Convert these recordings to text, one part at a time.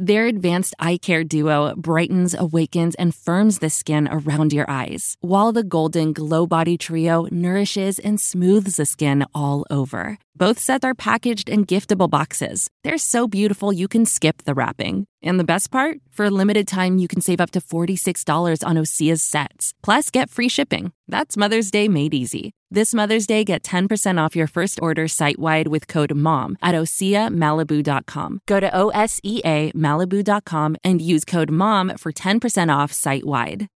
Their advanced eye care duo brightens, awakens, and firms the skin around your eyes, while the Golden Glow Body Trio nourishes and smooths the skin all over. Both sets are packaged in giftable boxes. They're so beautiful you can skip the wrapping. And the best part? For a limited time, you can save up to $46 on Osea's sets. Plus, get free shipping. That's Mother's Day made easy. This Mother's Day, get 10% off your first order site wide with code MOM at OseaMalibu.com. Go to O S E A Malibu.com and use code MOM for 10% off site wide.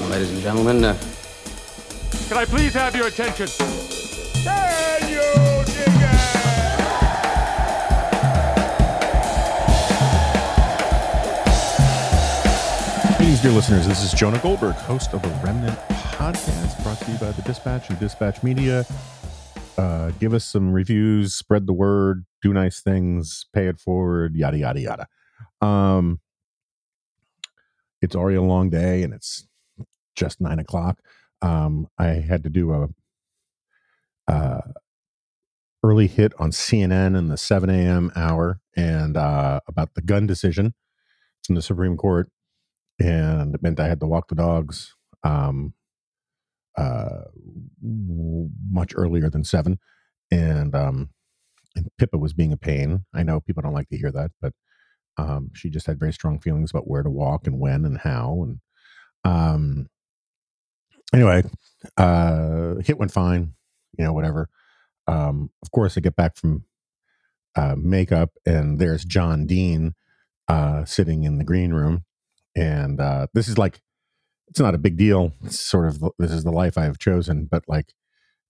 Ladies and gentlemen, uh, Can I please have your attention? Greetings, dear listeners. This is Jonah Goldberg, host of the Remnant Podcast, brought to you by the Dispatch and Dispatch Media. Uh, give us some reviews, spread the word, do nice things, pay it forward, yada yada yada. Um, it's already a long day, and it's just nine o'clock. Um, I had to do a uh, early hit on CNN in the seven a.m. hour, and uh, about the gun decision from the Supreme Court and it meant I had to walk the dogs um, uh, much earlier than seven, and um, and Pippa was being a pain. I know people don't like to hear that, but um, she just had very strong feelings about where to walk and when and how. And um, anyway, uh, hit went fine, you know, whatever. Um, of course, I get back from uh, makeup, and there's John Dean uh, sitting in the green room and uh, this is like it's not a big deal it's sort of this is the life i have chosen but like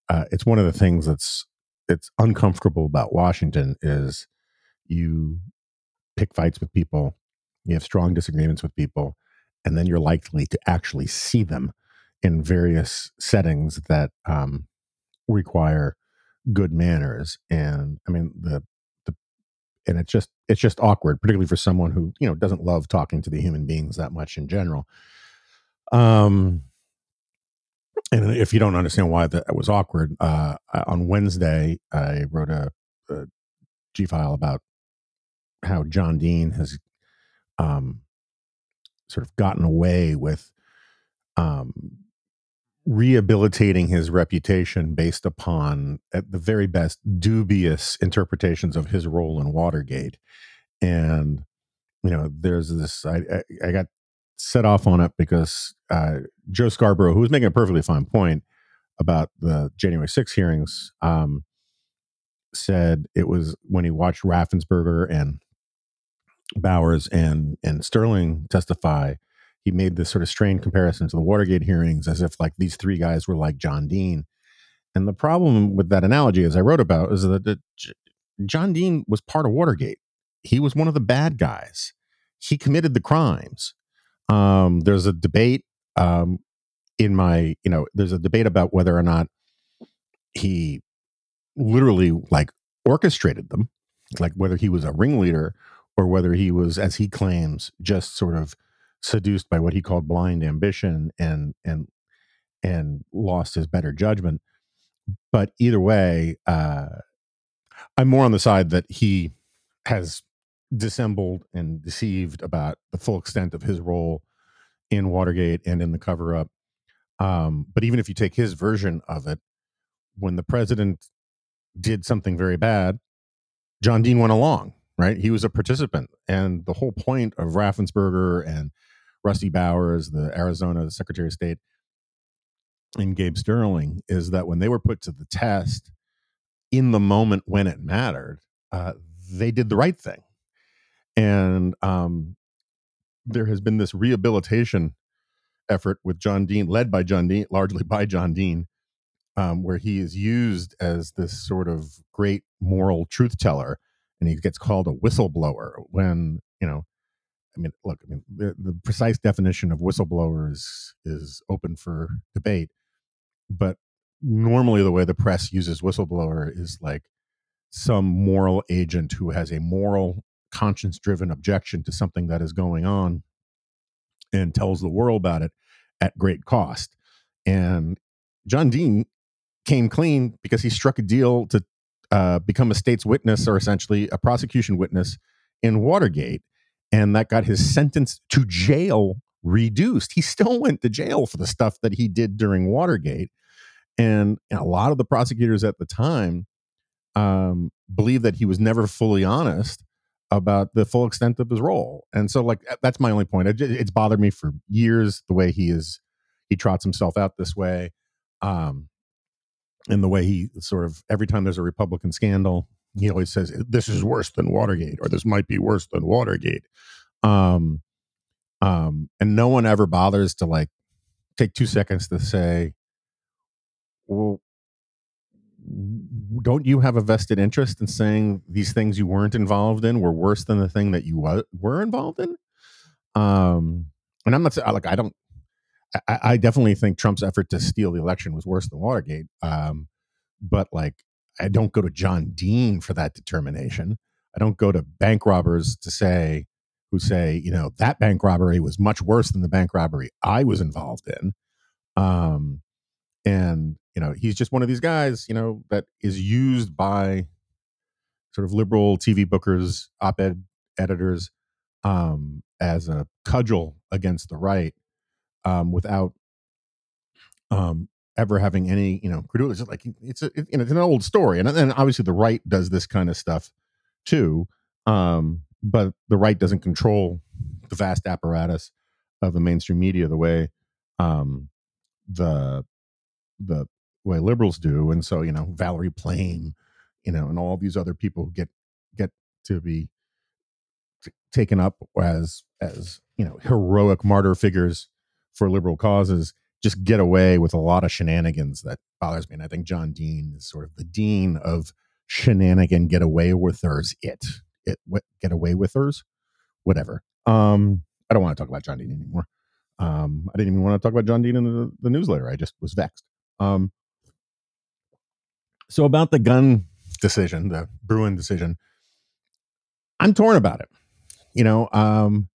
uh, it's one of the things that's it's uncomfortable about washington is you pick fights with people you have strong disagreements with people and then you're likely to actually see them in various settings that um, require good manners and i mean the the and it's just it's just awkward particularly for someone who you know doesn't love talking to the human beings that much in general. Um and if you don't understand why that was awkward uh on wednesday i wrote a, a g file about how john dean has um sort of gotten away with um rehabilitating his reputation based upon at the very best dubious interpretations of his role in watergate. And you know there's this i i, I got set off on it because uh, joe scarborough who was making a perfectly fine point about the january 6 hearings um, said it was when he watched raffensperger and bowers and and sterling testify he made this sort of strained comparison to the watergate hearings as if like these three guys were like john dean and the problem with that analogy as i wrote about is that john dean was part of watergate he was one of the bad guys. He committed the crimes. Um, there's a debate um, in my, you know, there's a debate about whether or not he literally like orchestrated them, like whether he was a ringleader or whether he was, as he claims, just sort of seduced by what he called blind ambition and and and lost his better judgment. But either way, uh, I'm more on the side that he has dissembled and deceived about the full extent of his role in Watergate and in the cover up. Um, but even if you take his version of it, when the president did something very bad, John Dean went along, right? He was a participant. And the whole point of Raffensperger and Rusty Bowers, the Arizona Secretary of State, and Gabe Sterling is that when they were put to the test in the moment when it mattered, uh, they did the right thing and um, there has been this rehabilitation effort with John Dean, led by John Dean, largely by John Dean, um, where he is used as this sort of great moral truth teller, and he gets called a whistleblower when you know. I mean, look. I mean, the, the precise definition of whistleblower is is open for debate, but normally the way the press uses whistleblower is like some moral agent who has a moral conscience driven objection to something that is going on and tells the world about it at great cost and john dean came clean because he struck a deal to uh, become a state's witness or essentially a prosecution witness in watergate and that got his sentence to jail reduced he still went to jail for the stuff that he did during watergate and a lot of the prosecutors at the time um, believed that he was never fully honest about the full extent of his role. And so, like, that's my only point. It, it's bothered me for years the way he is, he trots himself out this way. Um, and the way he sort of, every time there's a Republican scandal, he always says, this is worse than Watergate, or this might be worse than Watergate. Um, um, and no one ever bothers to like take two seconds to say, well, don't you have a vested interest in saying these things you weren't involved in were worse than the thing that you wa- were involved in? Um, and I'm not saying like I don't. I, I, definitely think Trump's effort to steal the election was worse than Watergate. Um, but like, I don't go to John Dean for that determination. I don't go to bank robbers to say who say you know that bank robbery was much worse than the bank robbery I was involved in. Um, and you know he's just one of these guys you know that is used by sort of liberal tv bookers op-ed editors um, as a cudgel against the right um, without um, ever having any you know credulity it's like it's a, it, it's an old story. And then obviously the right does this kind of stuff too. Um, but the right doesn't control the vast apparatus of the mainstream media the way um, the the way liberals do, and so you know Valerie Plame, you know, and all these other people get get to be taken up as as you know heroic martyr figures for liberal causes just get away with a lot of shenanigans that bothers me. And I think John Dean is sort of the dean of shenanigan get away withers. It it what get away withers, whatever. Um, I don't want to talk about John Dean anymore. Um, I didn't even want to talk about John Dean in the, the newsletter. I just was vexed. Um, so about the gun decision, the Bruen decision, I'm torn about it. You know, um,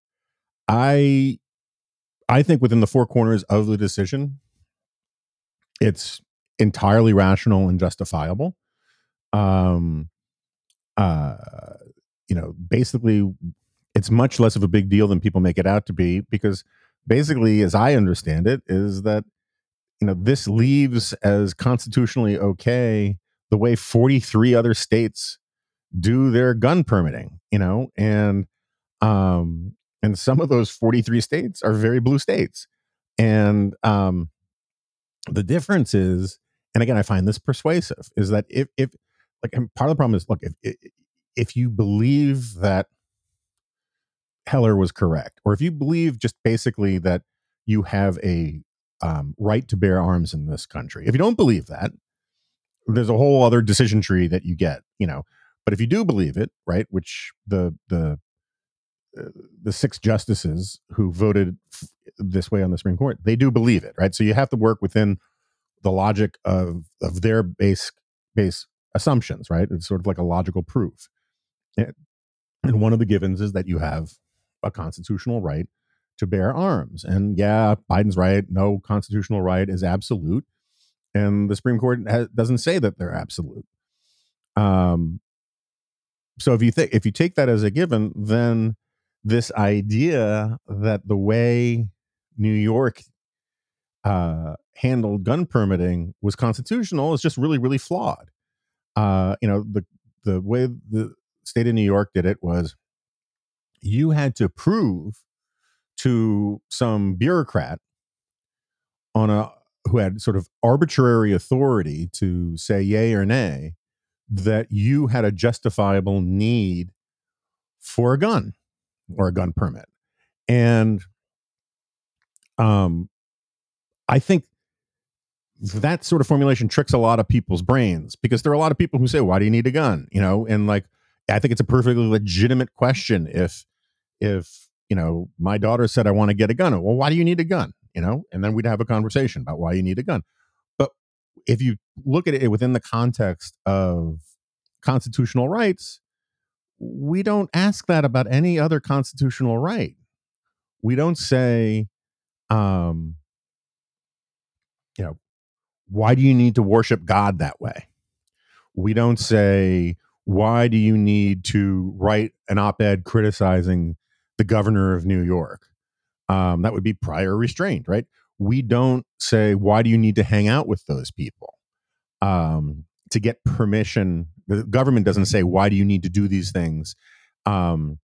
I I think within the four corners of the decision, it's entirely rational and justifiable. Um, uh, you know, basically, it's much less of a big deal than people make it out to be because basically, as I understand it, is that you know this leaves as constitutionally okay the way 43 other states do their gun permitting you know and um and some of those 43 states are very blue states and um the difference is and again i find this persuasive is that if if like and part of the problem is look if if you believe that heller was correct or if you believe just basically that you have a um, right to bear arms in this country. If you don't believe that, there's a whole other decision tree that you get, you know. But if you do believe it, right, which the the the six justices who voted f- this way on the Supreme Court, they do believe it, right? So you have to work within the logic of of their base base assumptions, right? It's sort of like a logical proof. And, and one of the givens is that you have a constitutional right to bear arms. And yeah, Biden's right. No constitutional right is absolute. And the Supreme Court doesn't say that they're absolute. Um, so if you think if you take that as a given, then this idea that the way New York uh, handled gun permitting was constitutional is just really really flawed. Uh, you know the the way the state of New York did it was you had to prove to some bureaucrat on a who had sort of arbitrary authority to say yay or nay that you had a justifiable need for a gun or a gun permit and um I think that sort of formulation tricks a lot of people's brains because there are a lot of people who say, "Why do you need a gun?" You know, and like I think it's a perfectly legitimate question. If if you know my daughter said, "I want to get a gun," well, why do you need a gun? You know, and then we'd have a conversation about why you need a gun. But if you look at it within the context of constitutional rights, we don't ask that about any other constitutional right. We don't say, um, you know, why do you need to worship God that way? We don't say, why do you need to write an op ed criticizing the governor of New York? Um, that would be prior restraint, right? We don't say, why do you need to hang out with those people? Um, to get permission, the government doesn't say, why do you need to do these things? Um,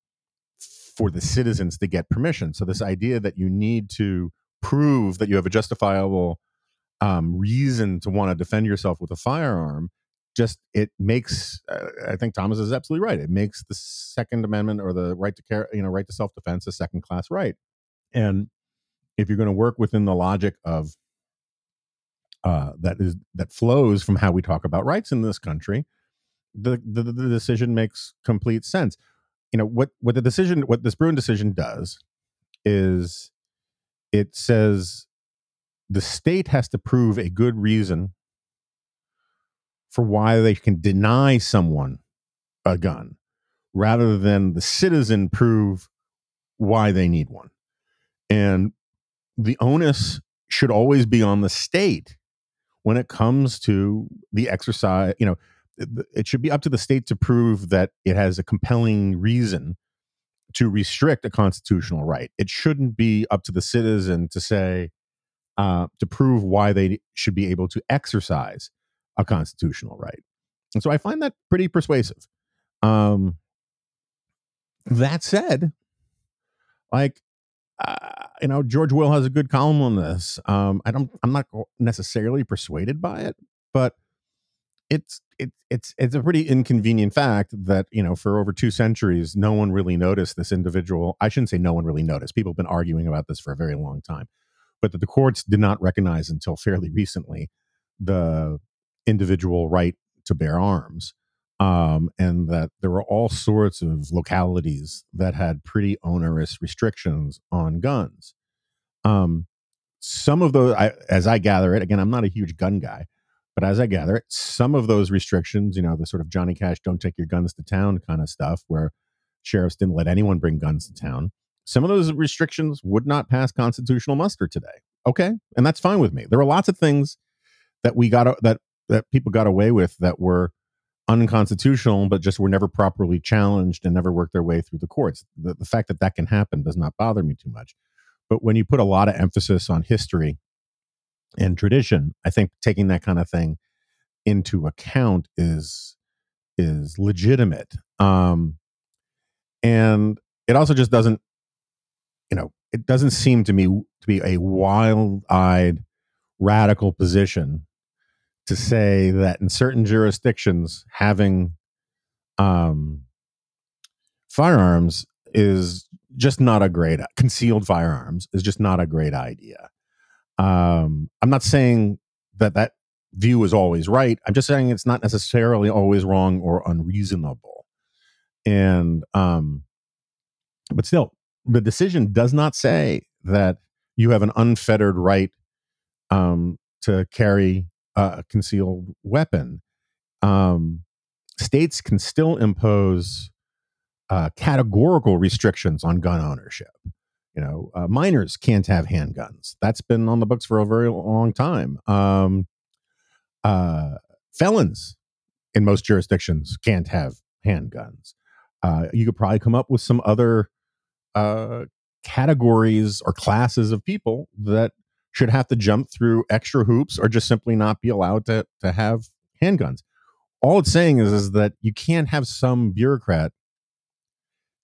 for the citizens to get permission. So, this idea that you need to prove that you have a justifiable um, reason to want to defend yourself with a firearm just it makes uh, i think thomas is absolutely right it makes the second amendment or the right to care you know right to self-defense a second class right and if you're going to work within the logic of uh, that is that flows from how we talk about rights in this country the, the the decision makes complete sense you know what what the decision what this Bruen decision does is it says the state has to prove a good reason for why they can deny someone a gun rather than the citizen prove why they need one. And the onus should always be on the state when it comes to the exercise, you know, it should be up to the state to prove that it has a compelling reason to restrict a constitutional right. It shouldn't be up to the citizen to say, uh, to prove why they should be able to exercise a constitutional right. And so I find that pretty persuasive. Um, that said, like, uh, you know, George Will has a good column on this. Um, I don't, I'm not necessarily persuaded by it, but it's it, it's it's a pretty inconvenient fact that you know for over two centuries no one really noticed this individual. I shouldn't say no one really noticed. People have been arguing about this for a very long time but that the courts did not recognize until fairly recently the individual right to bear arms. Um, and that there were all sorts of localities that had pretty onerous restrictions on guns. Um, some of those, I, as I gather it, again, I'm not a huge gun guy, but as I gather it, some of those restrictions, you know, the sort of Johnny Cash, don't take your guns to town kind of stuff, where sheriffs didn't let anyone bring guns to town, some of those restrictions would not pass constitutional muster today. Okay, and that's fine with me. There are lots of things that we got that that people got away with that were unconstitutional, but just were never properly challenged and never worked their way through the courts. The, the fact that that can happen does not bother me too much. But when you put a lot of emphasis on history and tradition, I think taking that kind of thing into account is is legitimate. Um, and it also just doesn't you know, it doesn't seem to me to be a wild-eyed radical position to say that in certain jurisdictions having um, firearms is just not a great concealed firearms is just not a great idea. Um, I'm not saying that that view is always right. I'm just saying it's not necessarily always wrong or unreasonable. And um, but still, the decision does not say that you have an unfettered right um, to carry a concealed weapon. Um, states can still impose uh, categorical restrictions on gun ownership. You know, uh, minors can't have handguns. That's been on the books for a very long time. Um, uh, felons in most jurisdictions can't have handguns. Uh, you could probably come up with some other uh, categories or classes of people that should have to jump through extra hoops or just simply not be allowed to to have handguns. All it's saying is, is that you can't have some bureaucrat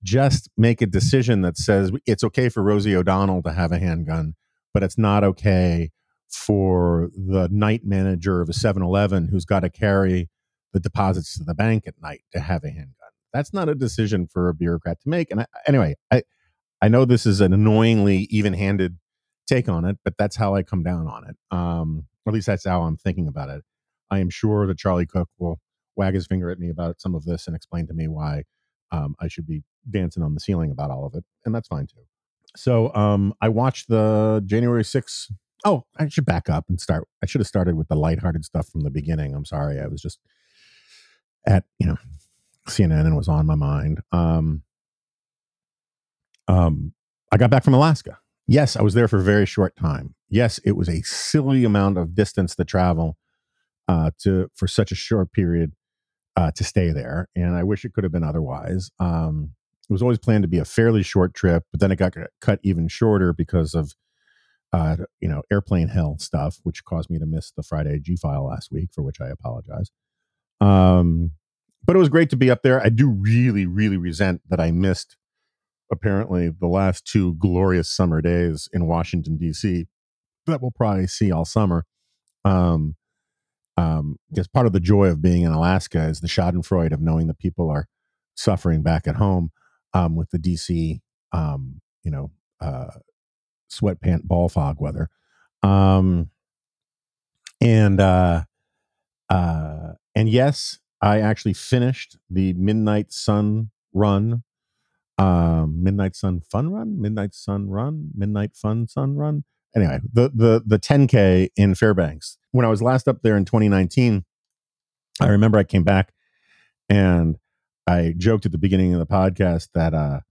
just make a decision that says it's okay for Rosie O'Donnell to have a handgun, but it's not okay for the night manager of a 7-Eleven who's got to carry the deposits to the bank at night to have a handgun. That's not a decision for a bureaucrat to make. And I, anyway, I I know this is an annoyingly even handed take on it, but that's how I come down on it. Um, at least that's how I'm thinking about it. I am sure that Charlie Cooke will wag his finger at me about some of this and explain to me why um, I should be dancing on the ceiling about all of it, and that's fine too. So um, I watched the January 6th. Oh, I should back up and start. I should have started with the lighthearted stuff from the beginning. I'm sorry. I was just at, you know, CNN and was on my mind. Um, um, I got back from Alaska. Yes, I was there for a very short time. Yes, it was a silly amount of distance to travel uh, to for such a short period uh, to stay there, and I wish it could have been otherwise. Um, it was always planned to be a fairly short trip, but then it got cut even shorter because of uh, you know airplane hell stuff, which caused me to miss the Friday G file last week, for which I apologize. Um, but it was great to be up there. I do really, really resent that I missed apparently the last two glorious summer days in Washington D.C. that we'll probably see all summer. Um, um, because part of the joy of being in Alaska is the Schadenfreude of knowing that people are suffering back at home um, with the DC, um, you know, uh, sweatpant ball fog weather. Um, and uh, uh, and yes, I actually finished the Midnight Sun run, um, Midnight Sun Fun Run, Midnight Sun Run, Midnight Fun Sun Run. Anyway, the the the 10k in Fairbanks. When I was last up there in 2019, I remember I came back and I joked at the beginning of the podcast that uh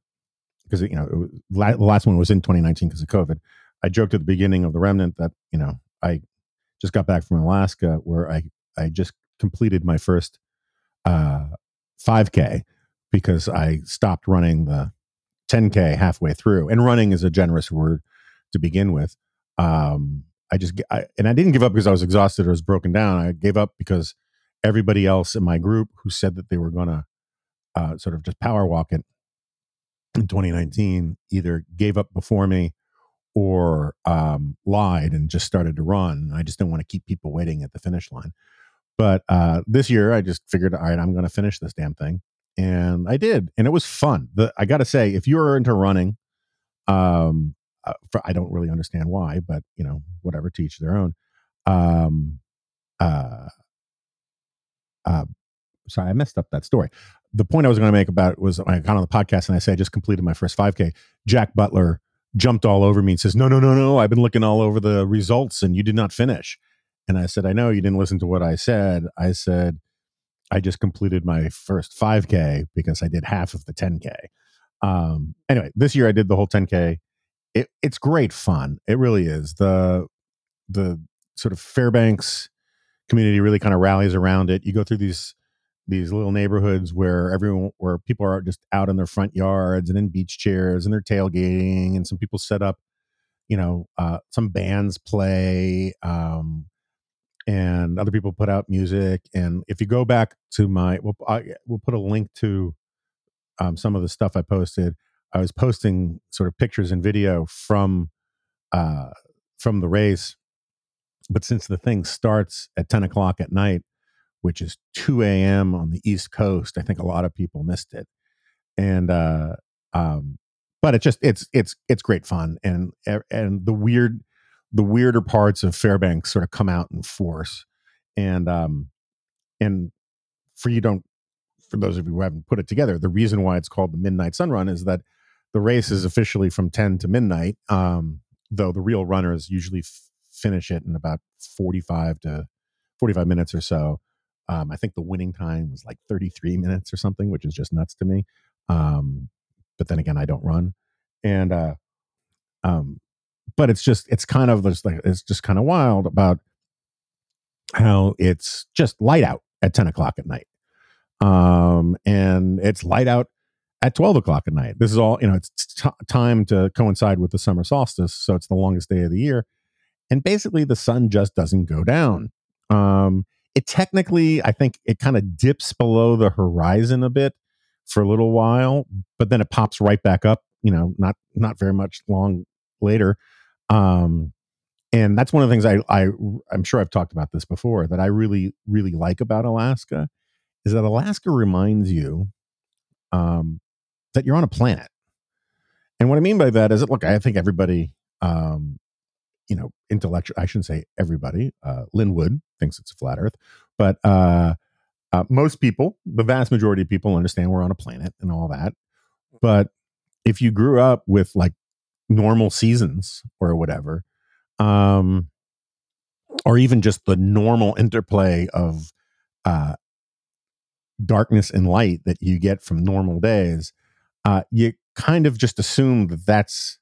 because you know the last one was in 2019 because of COVID. I joked at the beginning of the remnant that you know I just got back from Alaska where I I just completed my first uh 5K because I stopped running the 10K halfway through. And running is a generous word to begin with. Um, I just I, and I didn't give up because I was exhausted or was broken down. I gave up because everybody else in my group who said that they were going to uh, sort of just power walk it in 2019 either gave up before me or um, lied and just started to run. I just didn't want to keep people waiting at the finish line. But uh, this year, I just figured, all right, I'm going to finish this damn thing, and I did, and it was fun. The, I got to say, if you're into running, um, uh, for, I don't really understand why, but you know, whatever, teach their own. Um, uh, uh, sorry, I messed up that story the point I was going to make about was I got on the podcast and I said I just completed my first 5K. Jack Butler jumped all over me and says, "No, no, no, no! I've been looking all over the results and you did not finish." And I said, "I know you didn't listen to what I said. I said I just completed my first 5K because I did half of the 10K." Um, anyway, this year I did the whole 10K. It, it's great fun. It really is. the The sort of Fairbanks community really kind of rallies around it. You go through these these little neighborhoods where everyone where people are just out in their front yards and in beach chairs and they're tailgating and some people set up you know uh, some bands play um, and other people put out music and if you go back to my we'll, I, we'll put a link to um, some of the stuff i posted i was posting sort of pictures and video from uh, from the race but since the thing starts at 10 o'clock at night which is 2 a.m. on the East Coast. I think a lot of people missed it, and uh, um, but it's just it's it's it's great fun, and and the weird the weirder parts of Fairbanks sort of come out in force, and um, and for you don't for those of you who haven't put it together, the reason why it's called the Midnight Sun Run is that the race is officially from 10 to midnight, um, though the real runners usually f- finish it in about 45 to 45 minutes or so. Um, I think the winning time was like 33 minutes or something, which is just nuts to me. Um, but then again, I don't run, and uh, um, but it's just it's kind of just like it's just kind of wild about how it's just light out at 10 o'clock at night, um, and it's light out at 12 o'clock at night. This is all you know. It's t- time to coincide with the summer solstice, so it's the longest day of the year, and basically the sun just doesn't go down. Um, it technically, I think it kind of dips below the horizon a bit for a little while, but then it pops right back up. You know, not not very much long later. Um, and that's one of the things I, I I'm sure I've talked about this before that I really really like about Alaska is that Alaska reminds you um, that you're on a planet. And what I mean by that is that look, I think everybody um, you know, intellectual. I shouldn't say everybody. Uh, Lin Wood thinks it's a flat Earth, but uh, uh, most people, the vast majority of people, understand we're on a planet and all that. But if you grew up with like normal seasons or whatever, um, or even just the normal interplay of uh, darkness and light that you get from normal days, uh, you kind of just assume that that's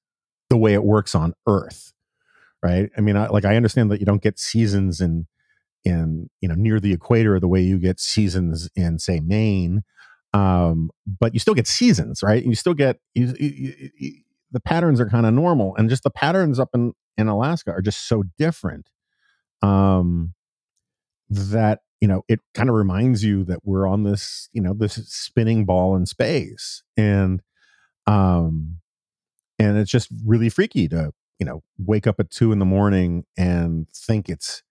the way it works on Earth, right? I mean, I, like I understand that you don't get seasons in in you know near the equator the way you get seasons in say Maine, um, but you still get seasons, right? You still get you, you, you, the patterns are kind of normal, and just the patterns up in in Alaska are just so different. Um, that you know it kind of reminds you that we're on this you know this spinning ball in space and um and it's just really freaky to you know wake up at two in the morning and think it's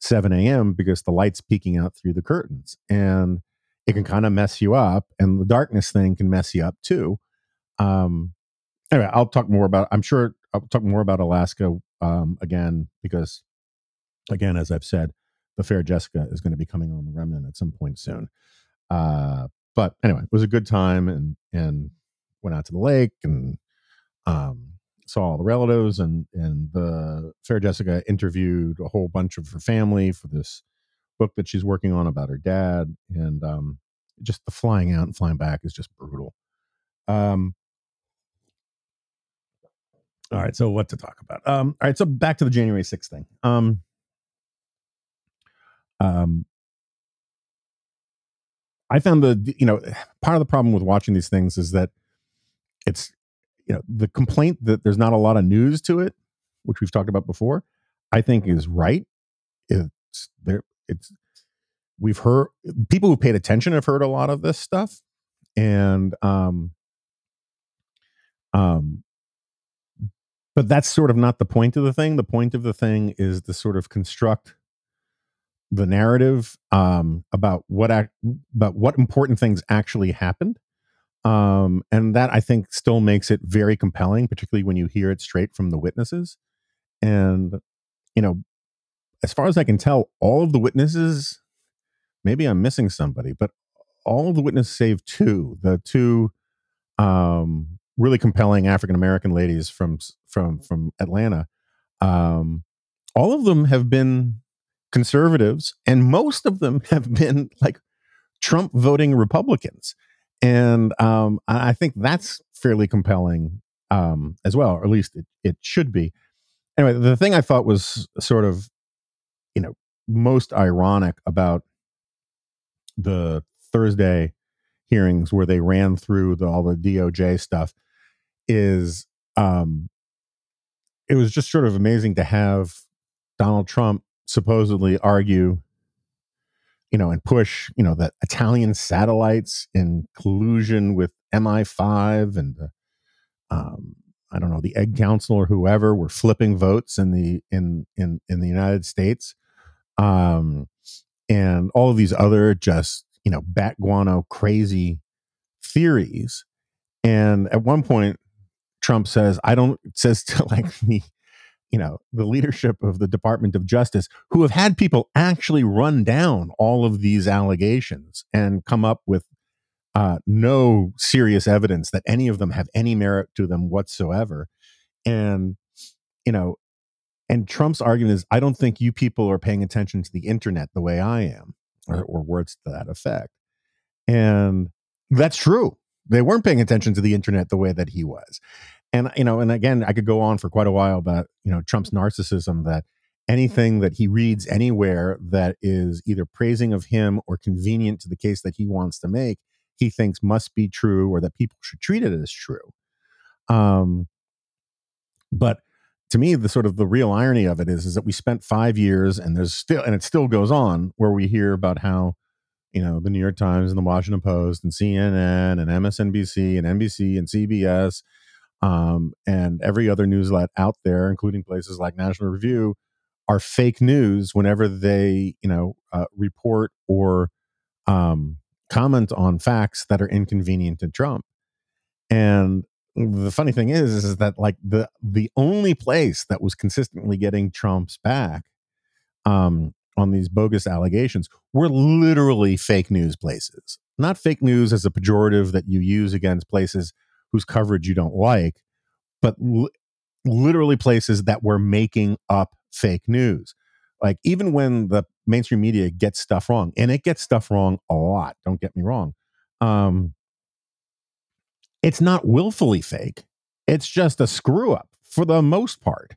7 a.m because the light's peeking out through the curtains and it can kind of mess you up and the darkness thing can mess you up too. Um anyway i'll talk more about i'm sure i'll talk more about alaska um again because again as i've said the fair Jessica is going to be coming on the remnant at some point soon. Uh, but anyway, it was a good time and and went out to the lake and um, saw all the relatives and and the fair Jessica interviewed a whole bunch of her family for this book that she's working on about her dad and um, just the flying out and flying back is just brutal. Um, all right, so what to talk about? Um, all right, so back to the January 6th thing. Um, um, I found the you know part of the problem with watching these things is that it's you know the complaint that there's not a lot of news to it, which we've talked about before. I think is right. It's there. It's we've heard people who paid attention have heard a lot of this stuff, and um, um, but that's sort of not the point of the thing. The point of the thing is to sort of construct the narrative um, about what ac- about what important things actually happened, um, and that I think still makes it very compelling, particularly when you hear it straight from the witnesses. And you know, as far as I can tell, all of the witnesses, maybe I'm missing somebody, but all of the witnesses save two, the two um, really compelling African American ladies from from from Atlanta. Um, all of them have been conservatives, and most of them have been like Trump voting Republicans. And um, I think that's fairly compelling um, as well, or at least it, it should be. Anyway, the thing I thought was sort of, you know, most ironic about the Thursday hearings where they ran through the, all the DOJ stuff is um, it was just sort of amazing to have Donald Trump supposedly argue you know and push you know that italian satellites in collusion with mi5 and the, um, i don't know the egg council or whoever were flipping votes in the in in in the united states. Um and all of these other just you know bat guano crazy theories. And at one point trump says i don't says to like the you know the leadership of the department of justice who have had people actually run down all of these allegations and come up with uh, no serious evidence that any of them have any merit to them whatsoever. And you know and trump's argument is i don't think you people are paying attention to the internet the way i am or, or words to that effect. And that's true. They weren't paying attention to the internet the way that he was and you know and again i could go on for quite a while about you know trump's narcissism that anything that he reads anywhere that is either praising of him or convenient to the case that he wants to make he thinks must be true or that people should treat it as true. Um but to me the sort of the real irony of it is is that we spent 5 years and there's still and it still goes on where we hear about how you know the new york times and the washington post and cnn and msnbc and nbc and cbs um, and every other newslet out there, including places like National Review, are fake news whenever they, you know, uh, report or um, comment on facts that are inconvenient to Trump. And the funny thing is, is that like the the only place that was consistently getting Trump's back um, on these bogus allegations were literally fake news places. Not fake news as a pejorative that you use against places whose coverage you don't like, but li- literally places that were making up fake news. Like even when the mainstream media gets stuff wrong, and it gets stuff wrong a lot. Don't get me wrong. Um, it's not willfully fake. It's just a screw up for the most part.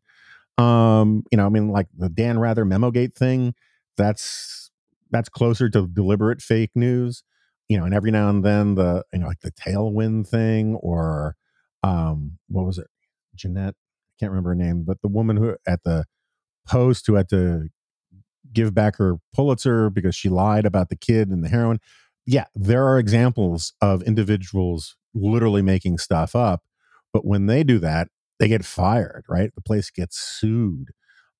Um, you know, I mean, like the Dan Rather Memogate thing, that's that's closer to deliberate fake news. You know, and every now and then the you know like the Tailwind thing or um what was it? Jeanette, I can't remember her name, but the woman who at the Post who had to give back her Pulitzer because she lied about the kid and the heroin. Yeah, there are examples of individuals literally making stuff up, but when they do that, they get fired, right? The place gets sued.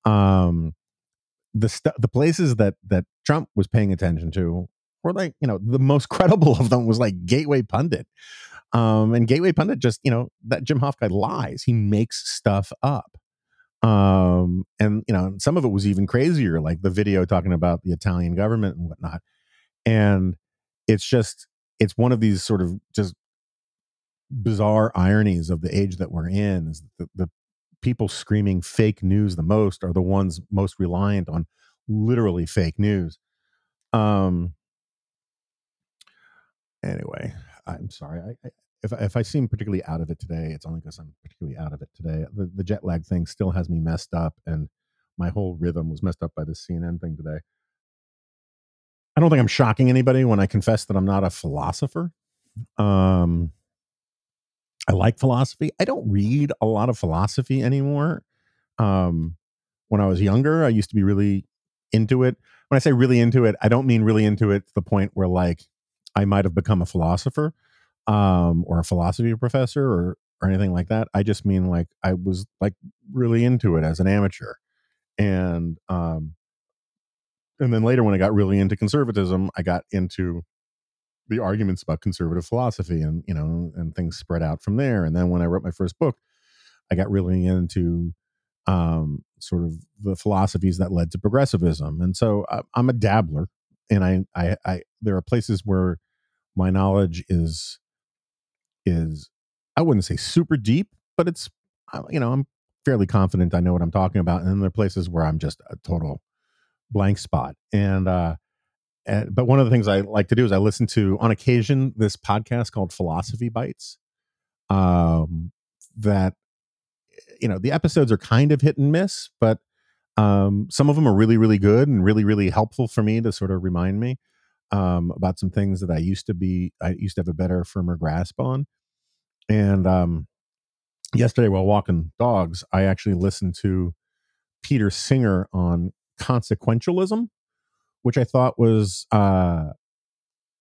Um, the st- the places that that Trump was paying attention to were like, you know, the most credible of them was like Gateway Pundit. Um, and Gateway Pundit just, you know, that Jim Hoft guy lies. He makes stuff up. Um, and you know, some of it was even crazier, like the video talking about the Italian government and whatnot. And it's just, it's one of these sort of just bizarre ironies of the age that we're in is the, the people screaming fake news the most are the ones most reliant on literally fake news. Um. Anyway, I'm sorry. I, I, if if I seem particularly out of it today, it's only because I'm particularly out of it today. The, the jet lag thing still has me messed up, and my whole rhythm was messed up by this CNN thing today. I don't think I'm shocking anybody when I confess that I'm not a philosopher. Um, I like philosophy. I don't read a lot of philosophy anymore. Um, when I was younger, I used to be really into it. When I say really into it, I don't mean really into it to the point where like I might have become a philosopher um, or a philosophy professor or or anything like that. I just mean like I was like really into it as an amateur, and um, and then later when I got really into conservatism, I got into the arguments about conservative philosophy and you know and things spread out from there. And then when i wrote my first book i got really into um, sort of the philosophies that led to progressivism. And so I, i'm a dabbler and I, I i there are places where my knowledge is is i wouldn't say super deep but it's uh, you know i'm fairly confident i know what i'm talking about and then there are places where i'm just a total blank spot and uh and, but one of the things I like to do is I listen to, on occasion, this podcast called Philosophy Bites. Um, that you know the episodes are kind of hit and miss, but um, some of them are really, really good and really, really helpful for me to sort of remind me um, about some things that I used to be, I used to have a better, firmer grasp on. And um, yesterday, while walking dogs, I actually listened to Peter Singer on consequentialism which I thought was uh,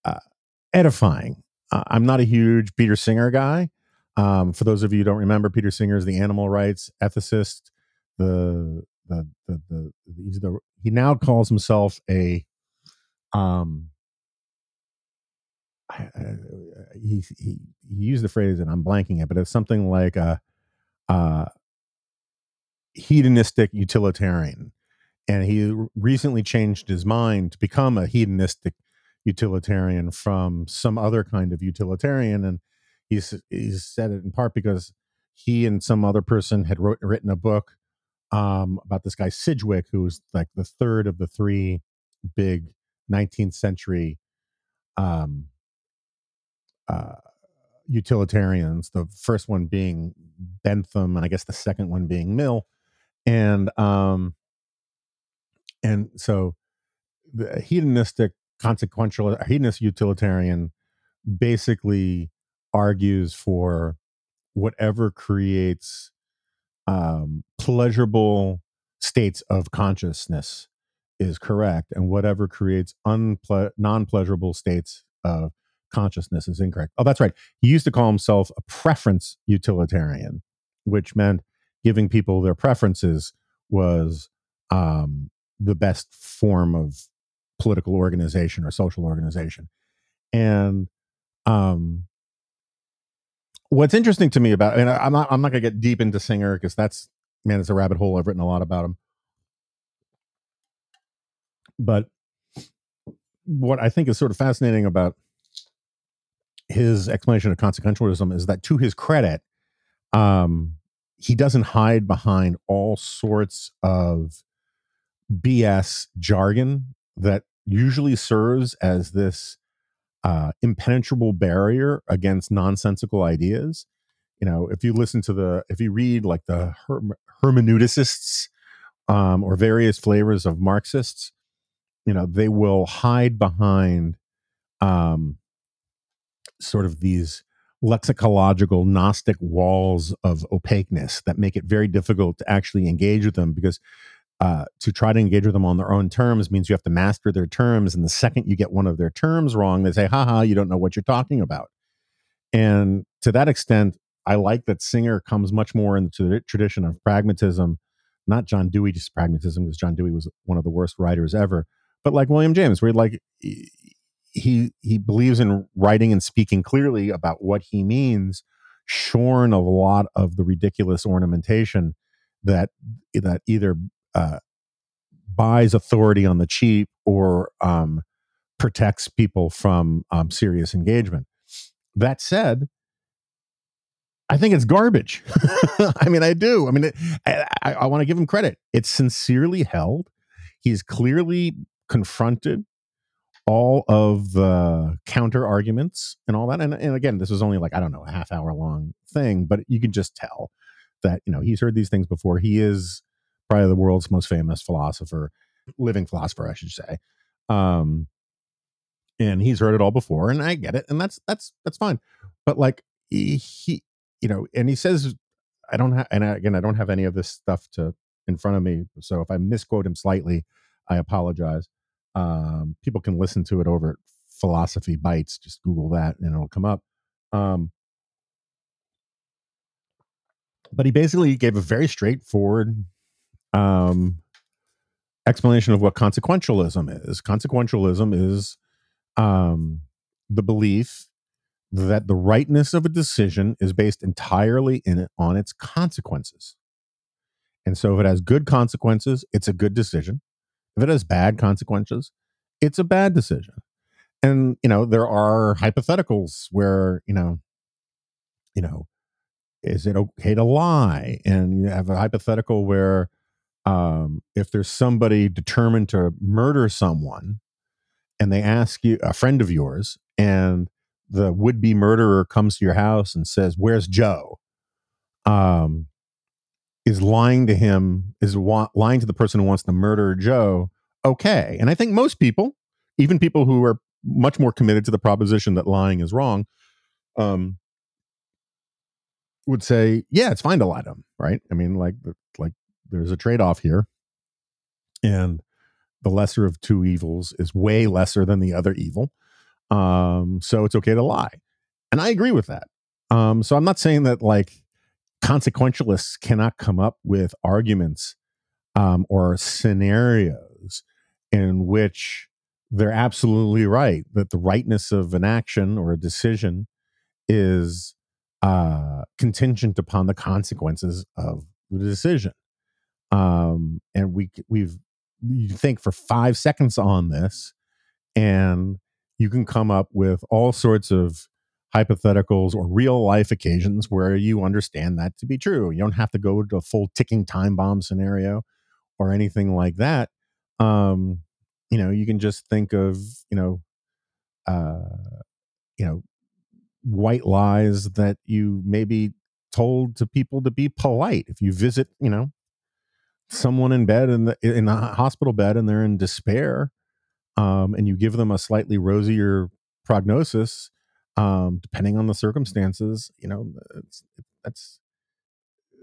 uh, edifying. Uh, I'm not a huge Peter Singer guy. Um, for those of you who don't remember, Peter Singer is the animal rights ethicist. The the the, the, he's the he now calls himself a um he, he he used the phrase and I'm blanking it, but it's something like a, a hedonistic utilitarian. And he recently changed his mind to become a hedonistic utilitarian from some other kind of utilitarian. And he's he's said it in part because he and some other person had wrote, written a book um, about this guy Sidgwick who was like the third of the three big 19th century um, uh, utilitarians the first one being bentham and i guess the second one being mill and um, and so the hedonistic consequential hedonist utilitarian basically argues for whatever creates um, pleasurable states of consciousness is correct and whatever creates unple- non-pleasurable states of consciousness is incorrect oh that's right he used to call himself a preference utilitarian which meant giving people their preferences was um, the best form of political organization or social organization. And um, what's interesting to me about, and I'm not, I'm not gonna get deep into Singer because that's man, it's a rabbit hole. I've written a lot about him, but what I think is sort of fascinating about his explanation of consequentialism is that, to his credit, um, he doesn't hide behind all sorts of BS jargon that usually serves as this uh, impenetrable barrier against nonsensical ideas. You know, if you listen to the, if you read like the hermeneuticists um, or various flavors of Marxists, you know, they will hide behind um, sort of these lexicological gnostic walls of opaqueness that make it very difficult to actually engage with them because uh, to try to engage with them on their own terms means you have to master their terms. And the second you get one of their terms wrong, they say, haha, you don't know what you're talking about. And to that extent, I like that Singer comes much more into the tradition of pragmatism, not John Dewey just pragmatism, because John Dewey was one of the worst writers ever, but like William James, where like he he believes in writing and speaking clearly about what he means, shorn of a lot of the ridiculous ornamentation that that either uh, buys authority on the cheap or um, protects people from um, serious engagement. That said, I think it's garbage. I mean, I do. I mean, it, I, I, want to give him credit. It's sincerely held. He's clearly confronted all of the counter arguments and all that. And, and again, this was only like, I don't know, a half hour long thing, but you can just tell that, you know, he's heard these things before. He is probably the world's most famous philosopher, living philosopher, I should say. Um, and he's heard it all before, and I get it, and that's that's that's fine. But like he you know, and he says, I don't have, and I, again, I don't have any of this stuff to in front of me, so if I misquote him slightly, I apologize. Um, people can listen to it over at Philosophy Bites. Just Google that, and it'll come up. Um, but he basically gave a very straightforward um, explanation of what consequentialism is. Consequentialism is um, the belief that the rightness of a decision is based entirely in on its consequences. And so if it has good consequences, it's a good decision. If it has bad consequences, it's a bad decision. And you know, there are hypotheticals where, you know, you know, is it okay to lie? And you have a hypothetical where um, if there's somebody determined to murder someone and they ask you a friend of yours and the would-be murderer comes to your house and says where's joe? Um, is lying to him is wa- lying to the person who wants to murder joe okay? And i think most people even people who are much more committed to the proposition that lying is wrong um, would say yeah it's fine to lie to him right? I mean like like there's a trade-off here. And the lesser of two evils is way lesser than the other evil um so it's okay to lie. And i agree with that. Um so i'm not saying that like consequentialists cannot come up with arguments um or scenarios in which they're absolutely right that the rightness of an action or a decision is uh contingent upon the consequences of the decision. Um and we we've you think for five seconds on this and you can come up with all sorts of hypotheticals or real life occasions where you understand that to be true. You don't have to go to a full ticking time bomb scenario or anything like that. Um you know you can just think of you know uh you know white lies that you maybe told to people to be polite. If you visit you know someone in bed in the in a hospital bed and they're in despair um, and you give them a slightly rosier prognosis um, depending on the circumstances you know it's, that's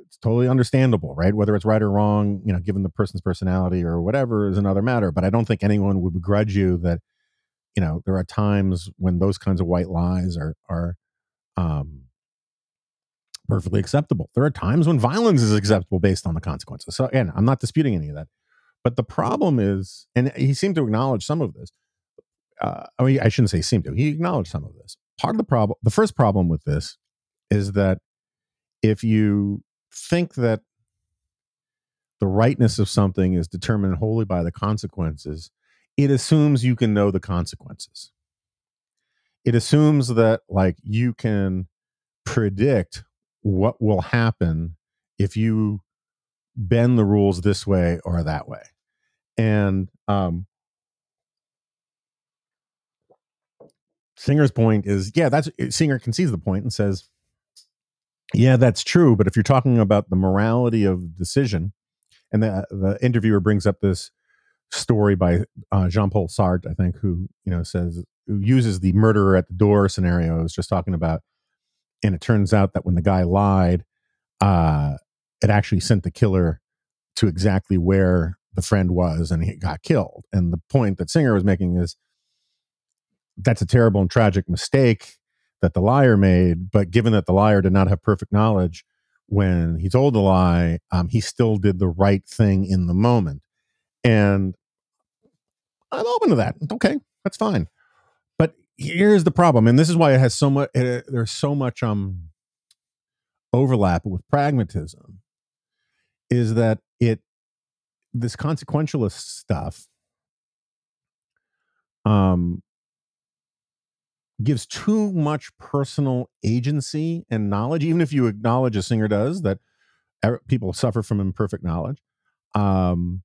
it's totally understandable right whether it's right or wrong you know given the person's personality or whatever is another matter but i don't think anyone would begrudge you that you know there are times when those kinds of white lies are are um perfectly acceptable. There are times when violence is acceptable based on the consequences. So again, I'm not disputing any of that. But the problem is, and he seemed to acknowledge some of this. Uh, I mean, I shouldn't say seemed to. He acknowledged some of this. Part of the problem, the first problem with this, is that if you think that the rightness of something is determined wholly by the consequences, it assumes you can know the consequences. It assumes that like you can predict what will happen if you bend the rules this way or that way. And um Singer's point is, yeah, that's Singer concedes the point and says, yeah, that's true. But if you're talking about the morality of decision, and the the interviewer brings up this story by uh, Jean Paul Sartre, I think, who you know says who uses the murderer at the door scenario I was just talking about, and it turns out that when the guy lied, uh, it actually sent the killer to exactly where the friend was, and he got killed. And the point that Singer was making is that's a terrible and tragic mistake that the liar made. But given that the liar did not have perfect knowledge when he told the lie, um, he still did the right thing in the moment. And I'm open to that. Okay, that's fine. But here's the problem, and this is why it has so much. It, there's so much um overlap with pragmatism. Is that? This consequentialist stuff um gives too much personal agency and knowledge, even if you acknowledge a singer does that people suffer from imperfect knowledge. Um,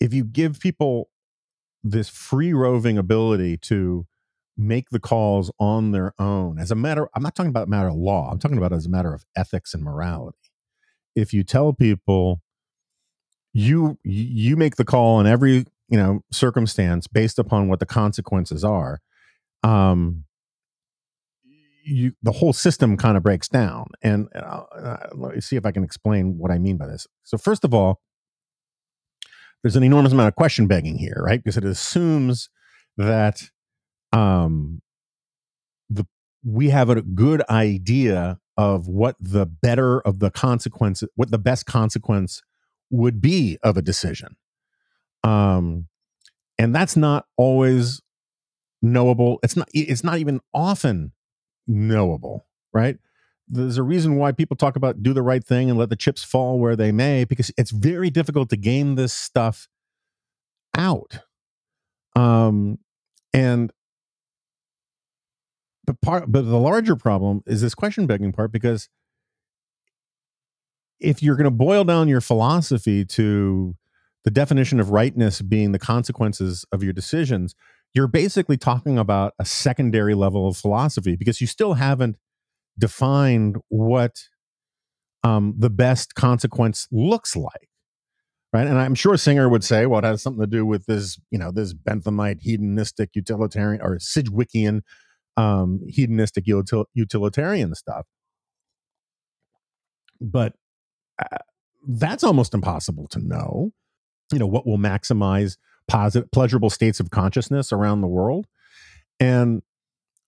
if you give people this free roving ability to make the calls on their own as a matter i'm not talking about matter of law i'm talking about as a matter of ethics and morality if you tell people you you make the call in every you know circumstance based upon what the consequences are um, you the whole system kind of breaks down. And uh, uh, let me see if I can explain what I mean by this. So first of all, there's an enormous amount of question begging here, right? Because it assumes that um, the we have a good idea of what the better of the consequences, what the best consequence would be of a decision. Um, and that's not always knowable. It's not it's not even often knowable, right? There's a reason why people talk about do the right thing and let the chips fall where they may because it's very difficult to game this stuff out. Um and but part but the larger problem is this question begging part because if you're going to boil down your philosophy to the definition of rightness being the consequences of your decisions, you're basically talking about a secondary level of philosophy because you still haven't defined what um, the best consequence looks like right? And i'm sure singer would say well it has something to do with this you know this benthamite hedonistic utilitarian or sidgwickian um, hedonistic util- utilitarian stuff. But that's almost impossible to know you know what will maximize positive pleasurable states of consciousness around the world. And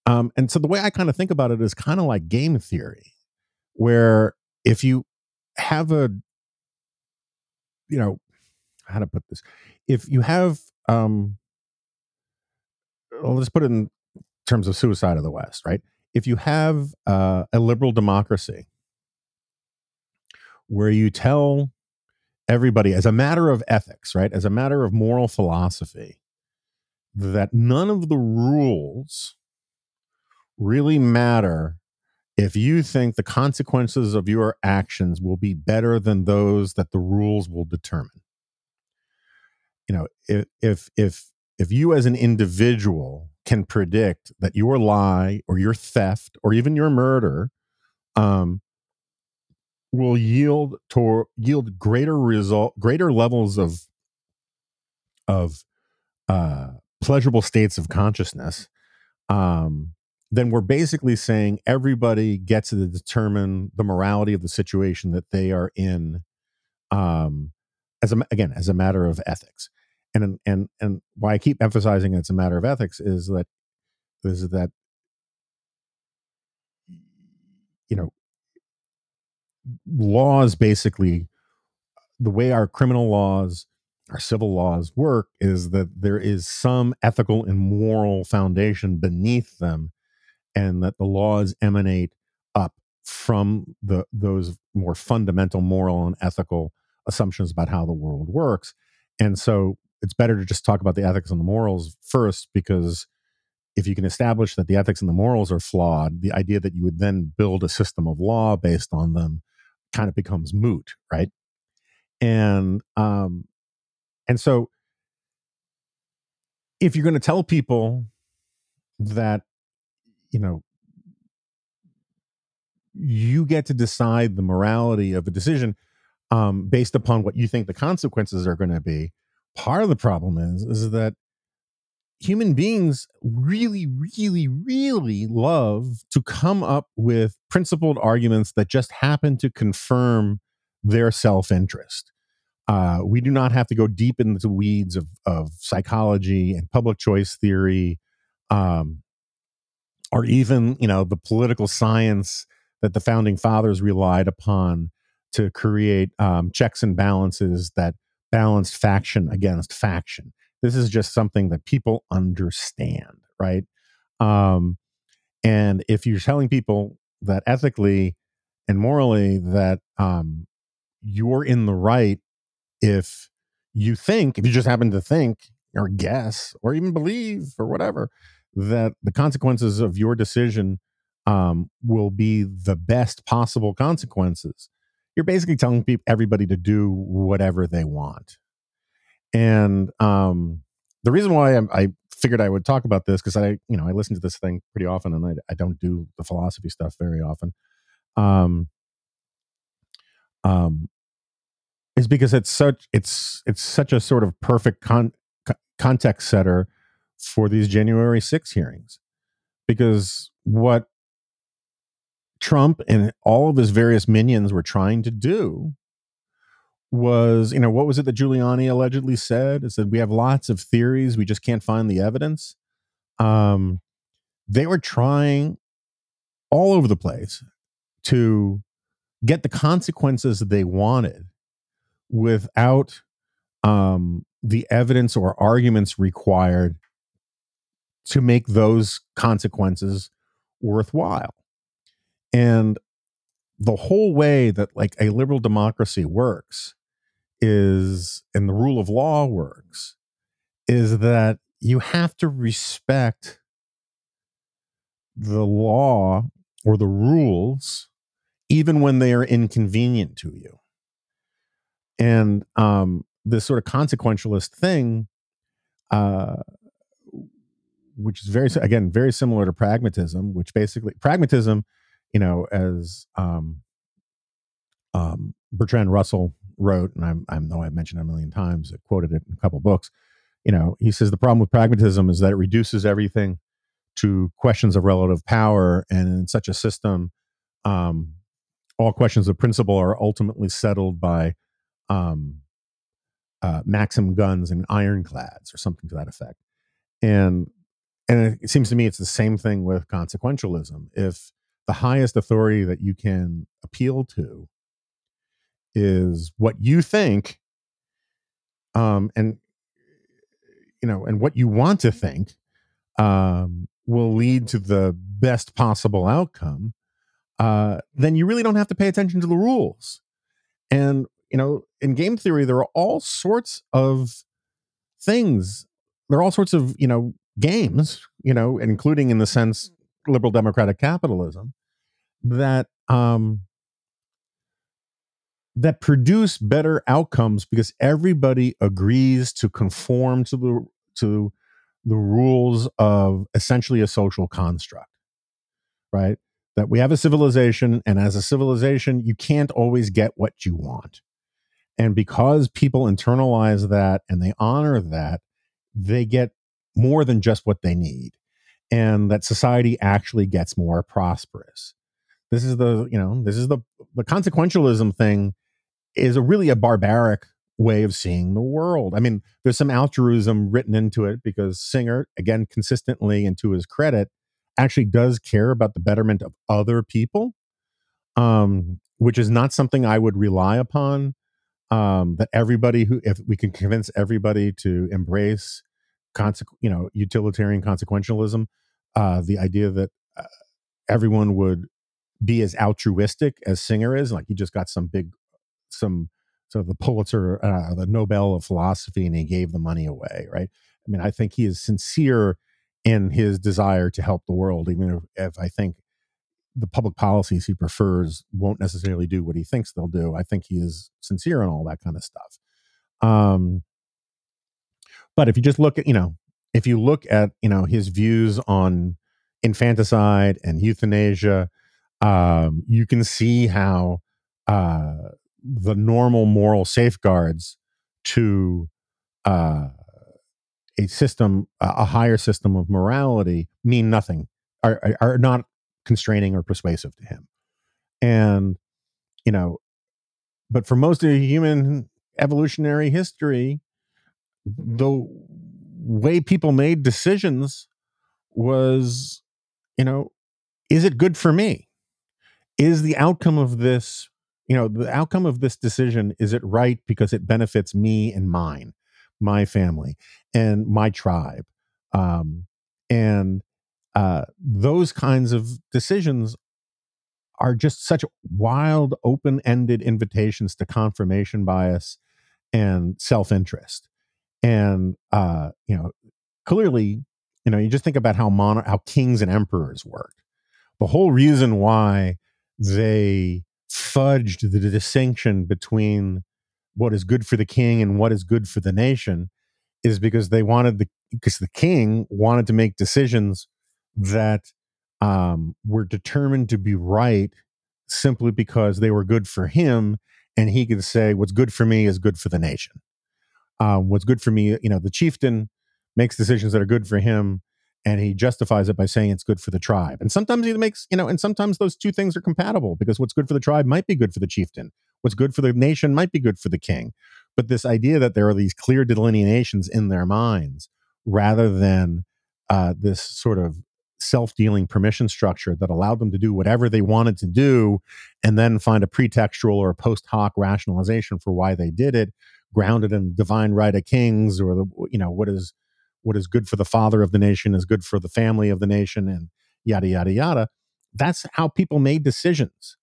um and so the way i kind of think about it is kind of like game theory where if you have a you know how to put this if you have um well, let's put it in terms of suicide of the west right? If you have uh, a liberal democracy where you tell everybody as a matter of ethics, right? As a matter of moral philosophy, that none of the rules really matter if you think the consequences of your actions will be better than those that the rules will determine. You know, if if if if you as an individual can predict that your lie or your theft or even your murder um, will yield to yield greater result greater levels of of uh pleasurable states of consciousness um then we're basically saying everybody gets to determine the morality of the situation that they are in um as a again as a matter of ethics. And and and why i keep emphasizing it's a matter of ethics is that is that you know laws basically the way our criminal laws our civil laws work is that there is some ethical and moral foundation beneath them and that the laws emanate up from the those more fundamental moral and ethical assumptions about how the world works. And so it's better to just talk about the ethics and the morals first because if you can establish that the ethics and the morals are flawed, the idea that you would then build a system of law based on them kind of becomes moot, right? And um and so if you're going to tell people that you know you get to decide the morality of a decision um, based upon what you think the consequences are going to be. Part of the problem is is that human beings really, really, really love to come up with principled arguments that just happen to confirm their self interest. Uh, we do not have to go deep into the weeds of, of psychology and public choice theory, um, or even you know the political science that the founding fathers relied upon to create um, checks and balances that balanced faction against faction. This is just something that people understand, right? Um, and if you're telling people that ethically and morally that um, you're in the right if you think, if you just happen to think or guess or even believe or whatever, that the consequences of your decision um, will be the best possible consequences. You're basically telling people, everybody to do whatever they want. And um, the reason why I, I figured I would talk about this because I, you know, I listen to this thing pretty often, and I, I don't do the philosophy stuff very often. Um, um, is because it's such it's it's such a sort of perfect con- context setter for these January 6 hearings because what Trump and all of his various minions were trying to do was, you know, what was it that Giuliani allegedly said? It said we have lots of theories, we just can't find the evidence. Um, they were trying all over the place to get the consequences that they wanted without um, the evidence or arguments required to make those consequences worthwhile. And the whole way that like a liberal democracy works is and the rule of law works is that you have to respect the law or the rules even when they are inconvenient to you. And um, this sort of consequentialist thing uh, which is very again very similar to pragmatism which basically pragmatism you know as um, um, bertrand russell wrote and I'm, i know i've mentioned it a million times i quoted it in a couple books you know he says the problem with pragmatism is that it reduces everything to questions of relative power and in such a system um, all questions of principle are ultimately settled by um, uh, maxim guns and ironclads or something to that effect and and it seems to me it's the same thing with consequentialism. If the highest authority that you can appeal to is what you think, um, and you know, and what you want to think, um, will lead to the best possible outcome, uh, then you really don't have to pay attention to the rules. And you know, in game theory, there are all sorts of things. There are all sorts of you know games, you know, including in the sense liberal democratic capitalism, that um, that produce better outcomes because everybody agrees to conform to the to the rules of essentially a social construct, right? That we have a civilization, and as a civilization, you can't always get what you want. And because people internalize that and they honor that, they get more than just what they need and that society actually gets more prosperous this is the you know this is the the consequentialism thing is a really a barbaric way of seeing the world i mean there's some altruism written into it because singer again consistently and to his credit actually does care about the betterment of other people um which is not something i would rely upon um that everybody who if we can convince everybody to embrace conse- you know utilitarian consequentialism uh, the idea that uh, everyone would be as altruistic as Singer is. Like he just got some big, some so the Pulitzer, uh, the Nobel of philosophy, and he gave the money away. Right. I mean, I think he is sincere in his desire to help the world, even if, if I think the public policies he prefers won't necessarily do what he thinks they'll do. I think he is sincere in all that kind of stuff. Um, but if you just look at, you know, if you look at, you know, his views on infanticide and euthanasia, um, you can see how uh, the normal moral safeguards to uh, a system, a higher system of morality, mean nothing, are, are not constraining or persuasive to him. And, you know, but for most of human evolutionary history, the way people made decisions was, you know, is it good for me? Is the outcome of this, you know, the outcome of this decision, is it right because it benefits me and mine, my family and my tribe? Um, and uh, those kinds of decisions are just such wild, open ended invitations to confirmation bias and self interest. And, uh, you know, clearly, you know, you just think about how mon- how kings and emperors worked. The whole reason why they fudged the distinction between what is good for the king and what is good for the nation is because they wanted the because the king wanted to make decisions that um, were determined to be right simply because they were good for him and he could say what's good for me is good for the nation. Um, what's good for me you know the chieftain makes decisions that are good for him and he justifies it by saying it's good for the tribe. And sometimes he makes you know and sometimes those two things are compatible because what's good for the tribe might be good for the chieftain. What's good for the nation might be good for the king. But this idea that there are these clear delineations in their minds rather than uh, this sort of self-dealing permission structure that allowed them to do whatever they wanted to do and then find a pretextual or a post hoc rationalization for why they did it grounded in the divine right of kings or the you know what is what is good for the father of the nation is good for the family of the nation and yada yada yada. That's how people made decisions.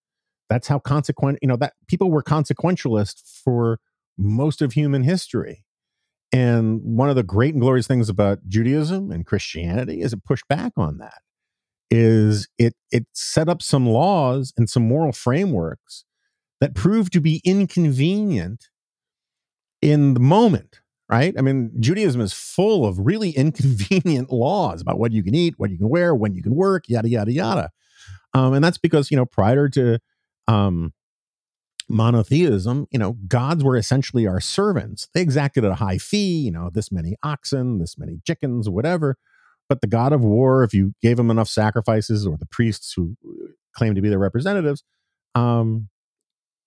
That's how consequent you know that people were consequentialist for most of human history. And one of the great and glorious things about Judaism and Christianity is it pushed back on that. Is it it set up some laws and some moral frameworks that proved to be inconvenient in the moment, right? I mean, Judaism is full of really inconvenient laws about what you can eat, what you can wear, when you can work, yada yada yada. Um, and that's because you know prior to um, monotheism, you know, gods were essentially our servants. They exacted a high fee, you know, this many oxen, this many chickens, whatever. But the god of war, if you gave him enough sacrifices, or the priests who uh, claim to be their representatives, um,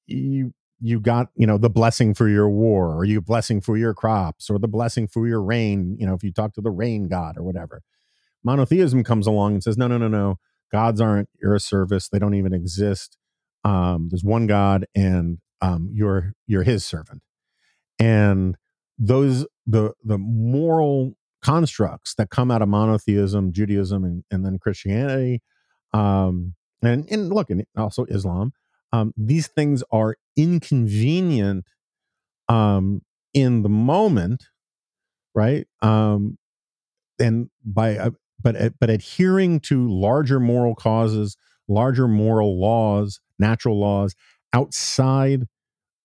you you got you know the blessing for your war, or you blessing for your crops, or the blessing for your rain. You know, if you talk to the rain god or whatever. Monotheism comes along and says, no, no, no, no. Gods aren't your service. They don't even exist um, there's one God, and um, you're you're His servant. And those the the moral constructs that come out of monotheism, Judaism, and, and then Christianity, um, and and look, and also Islam. Um, these things are inconvenient um, in the moment, right? Um, and by uh, but but adhering to larger moral causes, larger moral laws natural laws outside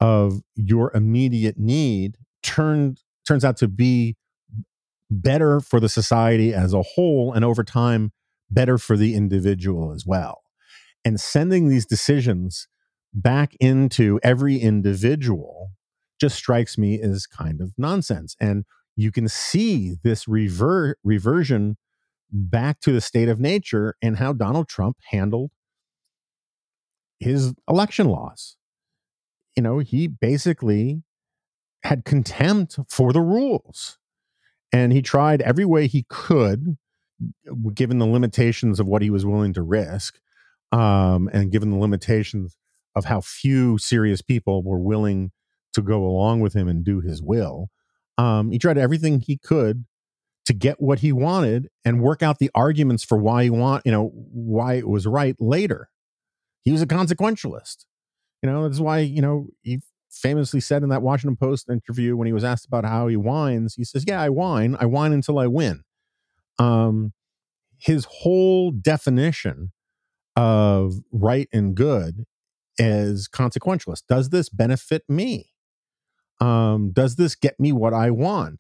of your immediate need turned turns out to be better for the society as a whole and over time better for the individual as well and sending these decisions back into every individual just strikes me as kind of nonsense and you can see this revert reversion back to the state of nature and how Donald Trump handled his election laws. You know, he basically had contempt for the rules. And he tried every way he could, given the limitations of what he was willing to risk, um, and given the limitations of how few serious people were willing to go along with him and do his will. Um, he tried everything he could to get what he wanted and work out the arguments for why he want, you know, why it was right later he was a consequentialist. You know, that's why, you know, he famously said in that Washington Post interview when he was asked about how he whines, he says, Yeah, I whine. I whine until I win. Um, his whole definition of right and good is consequentialist. Does this benefit me? Um, does this get me what I want?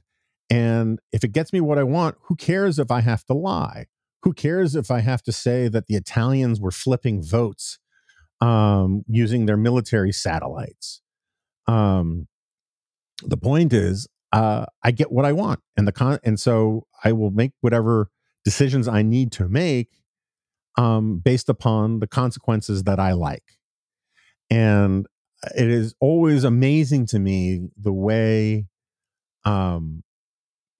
And if it gets me what I want, who cares if I have to lie? Who cares if I have to say that the Italians were flipping votes um, using their military satellites? Um, the point is, uh, I get what I want, and the con, and so I will make whatever decisions I need to make um, based upon the consequences that I like. And it is always amazing to me the way um,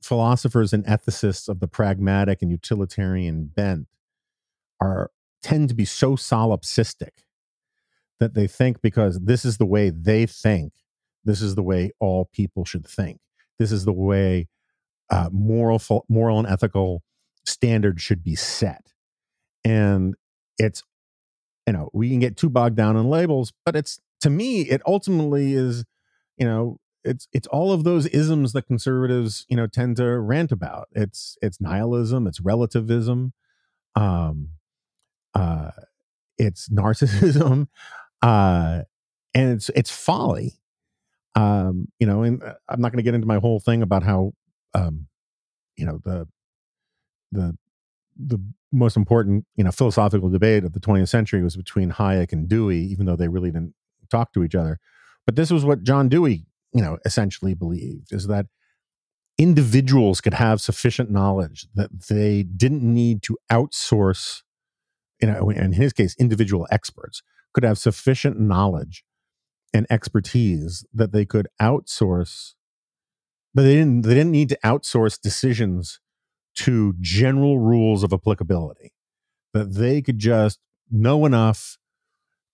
philosophers and ethicists of the pragmatic and utilitarian bent are tend to be so solipsistic that they think because this is the way they think, this is the way all people should think. This is the way uh, moral, moral and ethical standards should be set. And it's, you know, we can get too bogged down in labels, but it's to me, it ultimately is, you know, it's it's all of those isms that conservatives, you know, tend to rant about. It's it's nihilism, it's relativism, um, uh, it's narcissism, uh, and it's it's folly. Um, you know, and uh, I'm not going to get into my whole thing about how, um, you know, the the the most important, you know, philosophical debate of the 20th century was between Hayek and Dewey, even though they really didn't talk to each other. But this was what John Dewey, you know, essentially believed is that individuals could have sufficient knowledge that they didn't need to outsource, you know, in his case, individual experts could have sufficient knowledge and expertise that they could outsource, but they didn't they didn't need to outsource decisions to general rules of applicability. That they could just know enough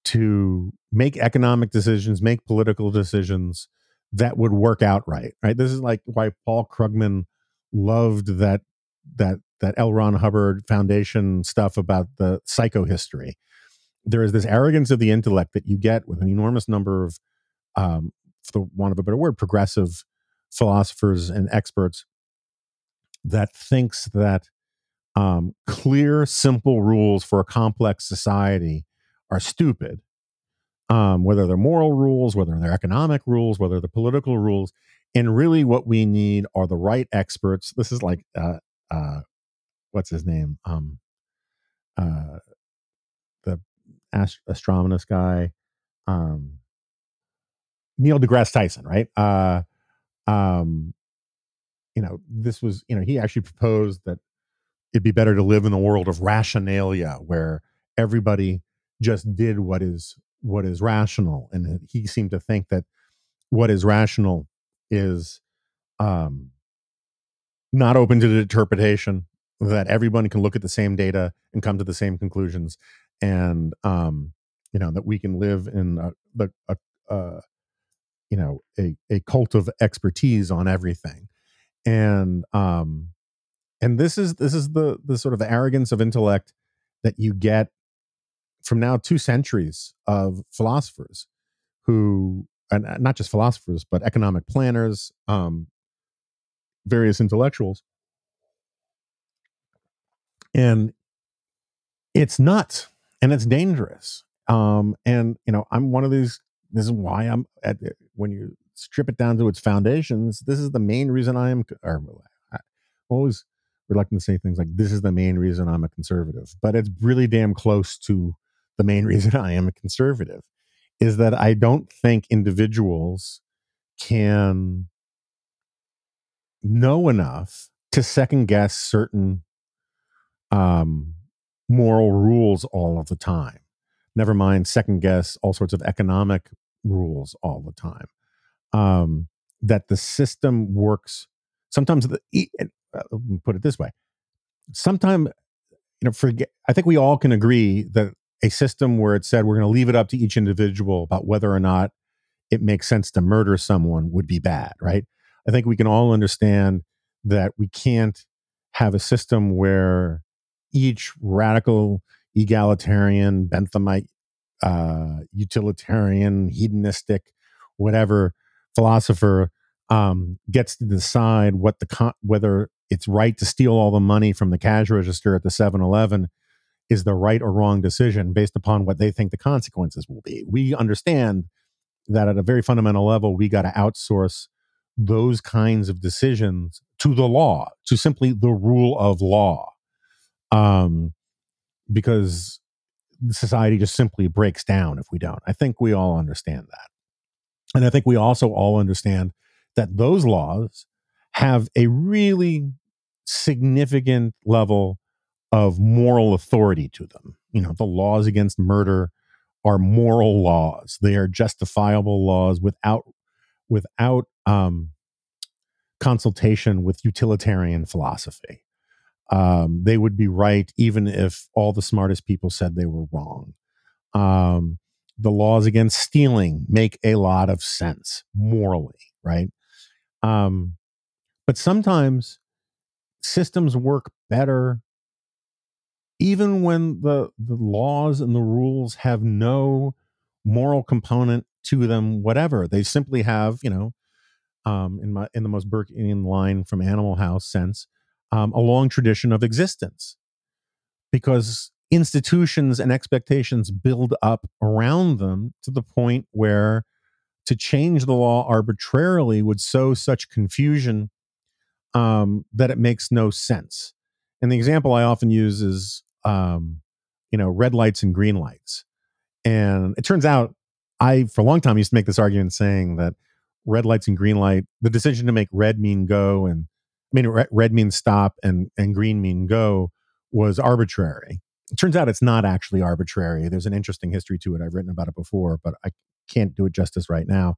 to make economic decisions, make political decisions that would work out right. Right. This is like why Paul Krugman loved that that that L. Ron Hubbard Foundation stuff about the psychohistory. There is this arrogance of the intellect that you get with an enormous number of, um, for the want of a better word, progressive philosophers and experts that thinks that um, clear, simple rules for a complex society are stupid um, whether they're moral rules, whether they're economic rules, whether they're political rules. And really, what we need are the right experts. This is like, uh, uh, what's his name? Um, uh, the ast- astronomist guy, um, Neil deGrasse Tyson, right? Uh, um, you know, this was, you know, he actually proposed that it'd be better to live in the world of Rationalia, where everybody just did what is what is rational. And he seemed to think that what is rational is um, not open to interpretation that everyone can look at the same data and come to the same conclusions. And um, you know that we can live in a, a, a, you know a, a cult of expertise on everything and um and this is this is the the sort of arrogance of intellect that you get from now two centuries of philosophers who and not just philosophers but economic planners um, various intellectuals. And it's nuts and it's dangerous. Um, and you know i'm one of these this is why i'm at when you strip it down to its foundations this is the main reason i am or i always reluctant to say things like this is the main reason i'm a conservative but it's really damn close to the main reason I am a conservative is that I don't think individuals can know enough to second guess certain um, moral rules all of the time. Never mind second guess all sorts of economic rules all the time. Um, that the system works. Sometimes the uh, put it this way. Sometimes you know, forget. I think we all can agree that a system where it said we're going to leave it up to each individual about whether or not it makes sense to murder someone would be bad, right? I think we can all understand that we can't have a system where each radical egalitarian Benthamite uh, utilitarian, hedonistic, whatever philosopher um, gets to decide what the con- whether it's right to steal all the money from the cash register at the 7-Eleven is the right or wrong decision based upon what they think the consequences will be. We understand that at a very fundamental level, we got to outsource those kinds of decisions to the law, to simply the rule of law, um, because society just simply breaks down if we don't. I think we all understand that. And I think we also all understand that those laws have a really significant level of moral authority to them. You know, the laws against murder are moral laws. They are justifiable laws without without um, consultation with utilitarian philosophy. Um, they would be right even if all the smartest people said they were wrong. Um, the laws against stealing make a lot of sense morally, right? Um, but sometimes systems work better even when the the laws and the rules have no moral component to them whatever they simply have you know um, in my in the most Burkean line from Animal House sense, um, a long tradition of existence, because institutions and expectations build up around them to the point where to change the law arbitrarily would sow such confusion um, that it makes no sense. And the example I often use is, um, you know, red lights and green lights. And it turns out, I for a long time used to make this argument saying that red lights and green light, the decision to make red mean go and I mean red, red means stop and and green mean go was arbitrary. It turns out it's not actually arbitrary. There's an interesting history to it. I've written about it before, but I can't do it justice right now.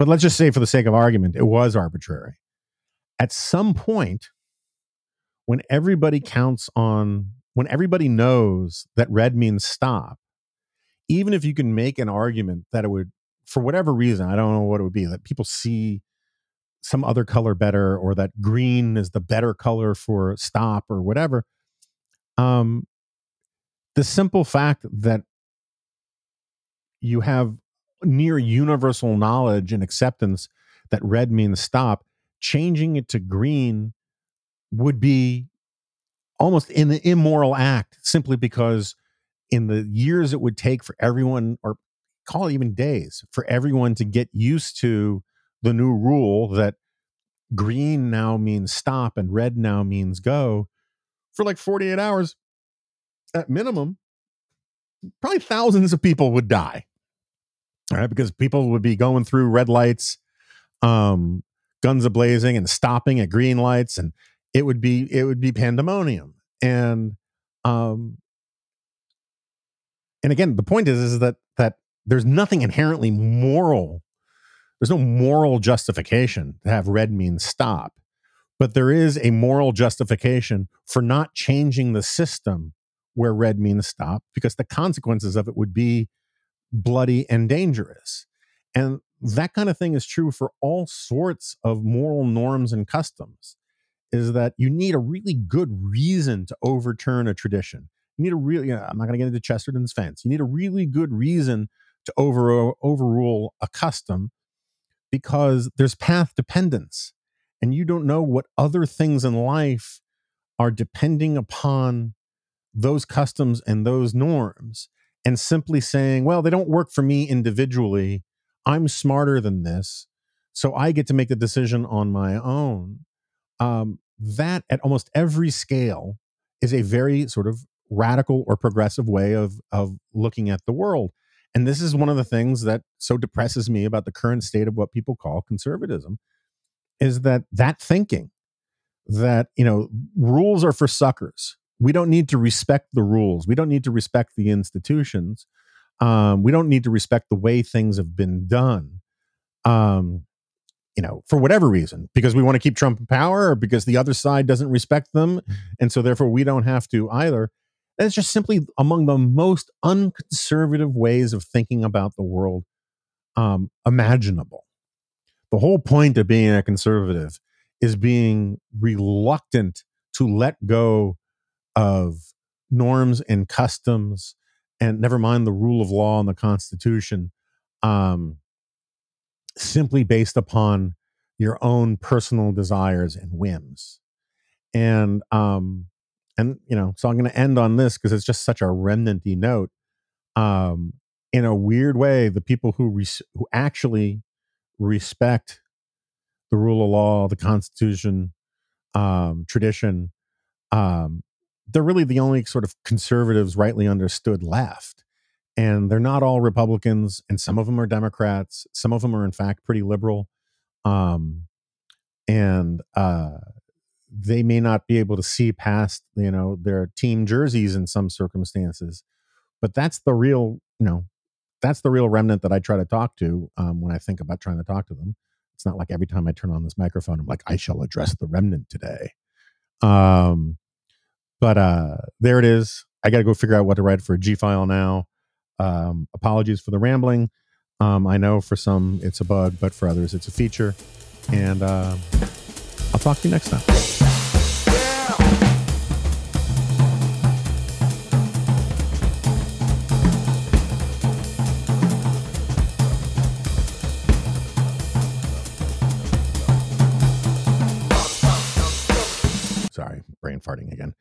But let's just say, for the sake of argument, it was arbitrary. At some point, when everybody counts on, when everybody knows that red means stop, even if you can make an argument that it would for whatever reason, I don't know what it would be, that people see some other color better or that green is the better color for stop or whatever. Um, the simple fact that you have near universal knowledge and acceptance that red means stop, changing it to green would be almost an immoral act simply because in the years it would take for everyone or call it even days for everyone to get used to the new rule that green now means stop and red now means go for like 48 hours at minimum probably thousands of people would die. All right? Because people would be going through red lights um guns ablazing and stopping at green lights and it would be it would be pandemonium. And um and again the point is is that that there's nothing inherently moral. There's no moral justification to have red mean stop, but there is a moral justification for not changing the system where red means stop because the consequences of it would be bloody and dangerous. And that kind of thing is true for all sorts of moral norms and customs is that you need a really good reason to overturn a tradition. You need a really, you know, I'm not going to get into Chesterton's fence. You need a really good reason to over, overrule a custom because there's path dependence and you don't know what other things in life are depending upon those customs and those norms and simply saying well they don't work for me individually. I'm smarter than this so i get to make the decision on my own. Um, that at almost every scale is a very sort of radical or progressive way of of looking at the world. And this is one of the things that so depresses me about the current state of what people call conservatism is that that thinking that, you know, rules are for suckers. We don't need to respect the rules. We don't need to respect the institutions. Um, we don't need to respect the way things have been done. Um, you know, for whatever reason, because we want to keep Trump in power or because the other side doesn't respect them. And so therefore we don't have to either. That's just simply among the most unconservative ways of thinking about the world um, imaginable. The whole point of being a conservative is being reluctant to let go of norms and customs and never mind the rule of law and the Constitution, um, simply based upon your own personal desires and whims. And um, and you know, so I'm going to end on this because it's just such a remnanty note. Um, in a weird way, the people who res- who actually respect the rule of law, the Constitution, um, tradition, um, they're really the only sort of conservatives rightly understood left. And they're not all Republicans, and some of them are Democrats. Some of them are, in fact, pretty liberal. Um, and uh, they may not be able to see past, you know, their team jerseys in some circumstances. But that's the real, you know, that's the real remnant that I try to talk to um, when I think about trying to talk to them. It's not like every time I turn on this microphone, I'm like, I shall address the remnant today. Um, but uh, there it is. I got to go figure out what to write for a G file now. Um, apologies for the rambling. Um, I know for some it's a bug, but for others it's a feature. And uh, I'll talk to you next time. Sorry, brain farting again.